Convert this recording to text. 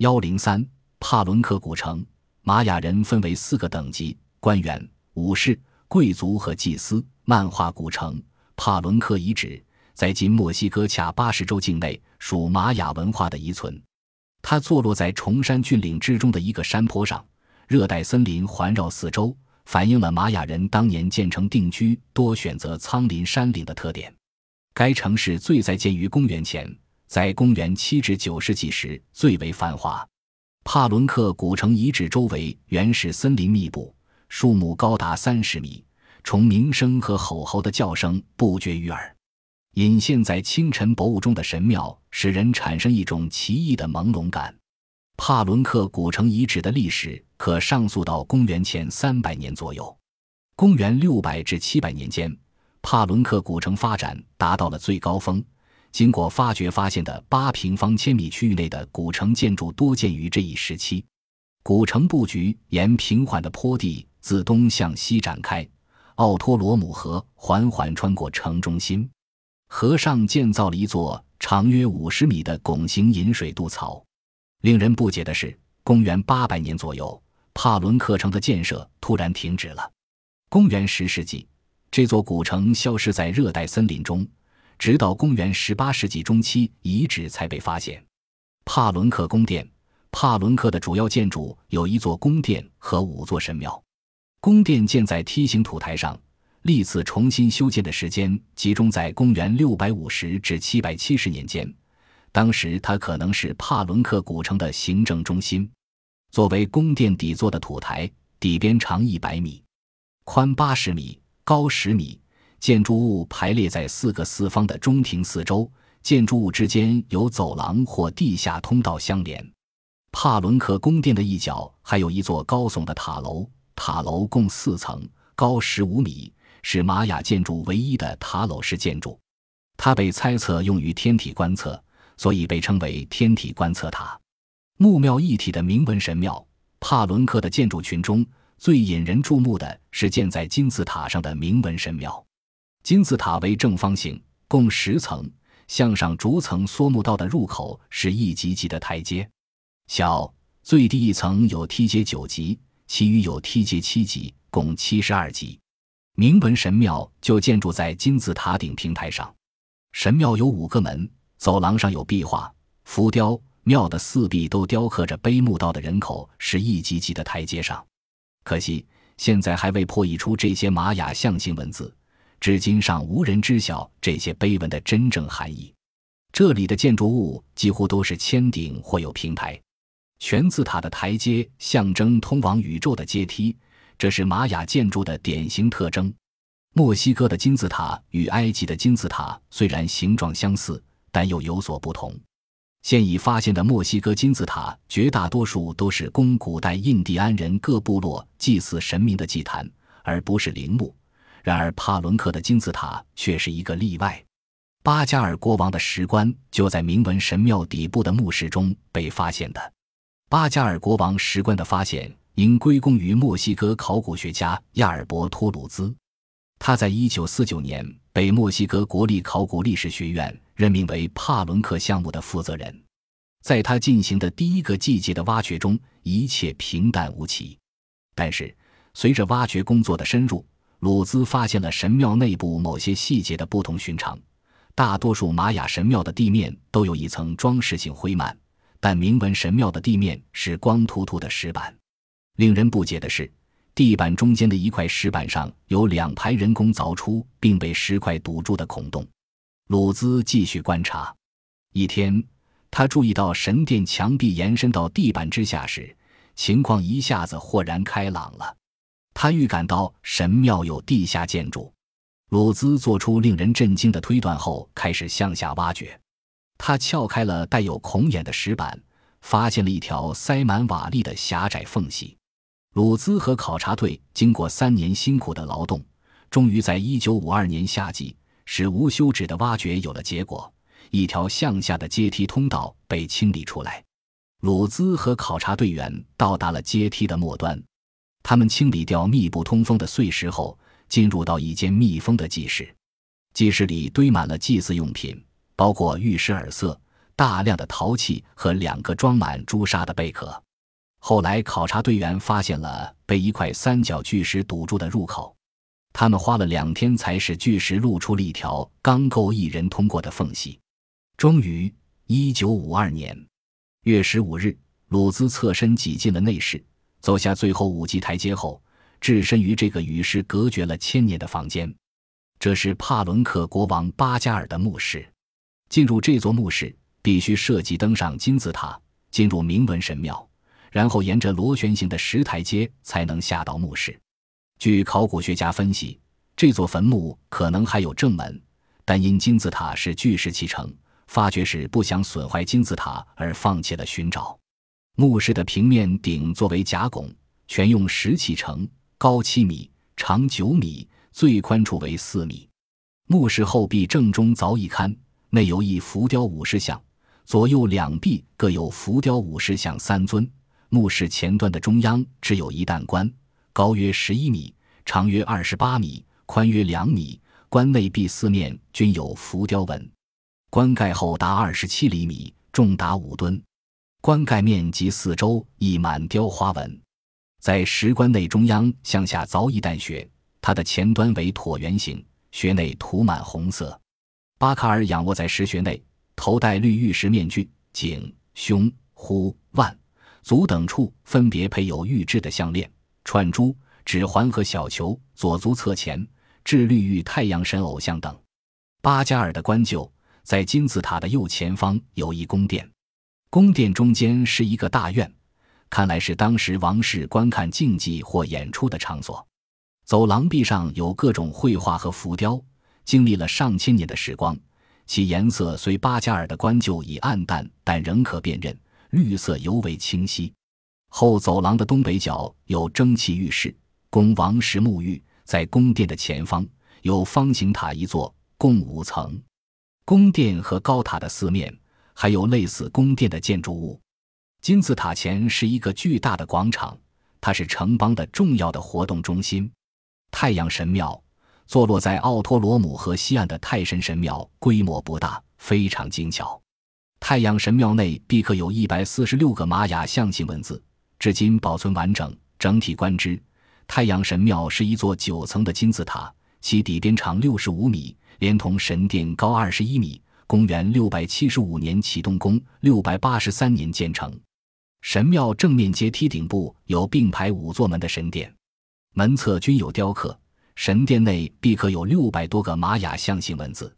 幺零三帕伦克古城，玛雅人分为四个等级：官员、武士、贵族和祭司。漫画古城帕伦克遗址在今墨西哥恰巴什州境内，属玛雅文化的遗存。它坐落在崇山峻岭之中的一个山坡上，热带森林环绕四周，反映了玛雅人当年建成定居多选择苍林山岭的特点。该城市最在建于公元前，在公元七至九世纪时最为繁华。帕伦克古城遗址周围原始森林密布，树木高达三十米，虫鸣声和吼吼的叫声不绝于耳。隐现在清晨薄雾中的神庙，使人产生一种奇异的朦胧感。帕伦克古城遗址的历史可上溯到公元前三百年左右。公元六百至七百年间，帕伦克古城发展达到了最高峰。经过发掘发现的八平方千米区域内的古城建筑多建于这一时期。古城布局沿平缓的坡地自东向西展开，奥托罗姆河缓缓穿过城中心。河上建造了一座长约五十米的拱形引水渡槽。令人不解的是，公元八百年左右，帕伦克城的建设突然停止了。公元十世纪，这座古城消失在热带森林中，直到公元十八世纪中期，遗址才被发现。帕伦克宫殿，帕伦克的主要建筑有一座宫殿和五座神庙。宫殿建在梯形土台上。历次重新修建的时间集中在公元六百五十至七百七十年间，当时它可能是帕伦克古城的行政中心。作为宫殿底座的土台，底边长一百米，宽八十米，高十米。建筑物排列在四个四方的中庭四周，建筑物之间有走廊或地下通道相连。帕伦克宫殿的一角还有一座高耸的塔楼，塔楼共四层，高十五米。是玛雅建筑唯一的塔楼式建筑，它被猜测用于天体观测，所以被称为天体观测塔。木庙一体的铭文神庙，帕伦克的建筑群中最引人注目的是建在金字塔上的铭文神庙。金字塔为正方形，共十层，向上逐层缩木道的入口是一级级的台阶，小最低一层有梯阶九级，其余有梯阶七级，共七十二级。铭文神庙就建筑在金字塔顶平台上，神庙有五个门，走廊上有壁画、浮雕，庙的四壁都雕刻着碑墓道的人口，是一级级的台阶上。可惜现在还未破译出这些玛雅象形文字，至今尚无人知晓这些碑文的真正含义。这里的建筑物几乎都是尖顶或有平台，全字塔的台阶象征通往宇宙的阶梯。这是玛雅建筑的典型特征。墨西哥的金字塔与埃及的金字塔虽然形状相似，但又有所不同。现已发现的墨西哥金字塔绝大多数都是供古代印第安人各部落祭祀神明的祭坛，而不是陵墓。然而，帕伦克的金字塔却是一个例外。巴加尔国王的石棺就在铭文神庙底部的墓室中被发现的。巴加尔国王石棺的发现。应归功于墨西哥考古学家亚尔伯托·鲁兹，他在1949年被墨西哥国立考古历史学院任命为帕伦克项目的负责人。在他进行的第一个季节的挖掘中，一切平淡无奇。但是，随着挖掘工作的深入，鲁兹发现了神庙内部某些细节的不同寻常。大多数玛雅神庙的地面都有一层装饰性灰幔，但铭文神庙的地面是光秃秃的石板。令人不解的是，地板中间的一块石板上有两排人工凿出并被石块堵住的孔洞。鲁兹继续观察。一天，他注意到神殿墙壁延伸到地板之下时，情况一下子豁然开朗了。他预感到神庙有地下建筑。鲁兹做出令人震惊的推断后，开始向下挖掘。他撬开了带有孔眼的石板，发现了一条塞满瓦砾的狭窄缝隙。鲁兹和考察队经过三年辛苦的劳动，终于在1952年夏季使无休止的挖掘有了结果。一条向下的阶梯通道被清理出来。鲁兹和考察队员到达了阶梯的末端，他们清理掉密不通风的碎石后，进入到一间密封的祭室。祭室里堆满了祭祀用品，包括玉石耳塞、大量的陶器和两个装满朱砂的贝壳。后来考察队员发现了被一块三角巨石堵住的入口，他们花了两天才使巨石露出了一条刚够一人通过的缝隙。终于，一九五二年月十五日，鲁兹侧身挤进了内室，走下最后五级台阶后，置身于这个与世隔绝了千年的房间。这是帕伦克国王巴加尔的墓室。进入这座墓室，必须设计登上金字塔，进入铭文神庙。然后沿着螺旋形的石台阶才能下到墓室。据考古学家分析，这座坟墓可能还有正门，但因金字塔是巨石砌成，发掘时不想损坏金字塔而放弃了寻找。墓室的平面顶作为甲拱，全用石砌成，高七米，长九米，最宽处为四米。墓室后壁正中凿一龛，内有一浮雕武士像，左右两壁各有浮雕武士像三尊。墓室前端的中央只有一担棺，高约十一米，长约二十八米，宽约两米。棺内壁四面均有浮雕纹，棺盖厚达二十七厘米，重达五吨。棺盖面及四周亦满雕花纹。在石棺内中央向下凿一担穴，它的前端为椭圆形，穴内涂满红色。巴卡尔仰卧在石穴内，头戴绿玉石面具，颈、胸、呼、腕。足等处分别配有玉制的项链、串珠、指环和小球。左足侧前置绿玉太阳神偶像等。巴加尔的棺柩在金字塔的右前方有一宫殿，宫殿中间是一个大院，看来是当时王室观看竞技或演出的场所。走廊壁上有各种绘画和浮雕，经历了上千年的时光，其颜色虽巴加尔的棺旧已暗淡，但仍可辨认。绿色尤为清晰。后走廊的东北角有蒸汽浴室，供王室沐浴。在宫殿的前方有方形塔一座，共五层。宫殿和高塔的四面还有类似宫殿的建筑物。金字塔前是一个巨大的广场，它是城邦的重要的活动中心。太阳神庙坐落在奥托罗姆河西岸的太神神庙，规模不大，非常精巧。太阳神庙内壁刻有一百四十六个玛雅象形文字，至今保存完整。整体观之，太阳神庙是一座九层的金字塔，其底边长六十五米，连同神殿高二十一米。公元六百七十五年启动，工六百八十三年建成。神庙正面阶梯顶部有并排五座门的神殿，门侧均有雕刻。神殿内壁刻有六百多个玛雅象形文字。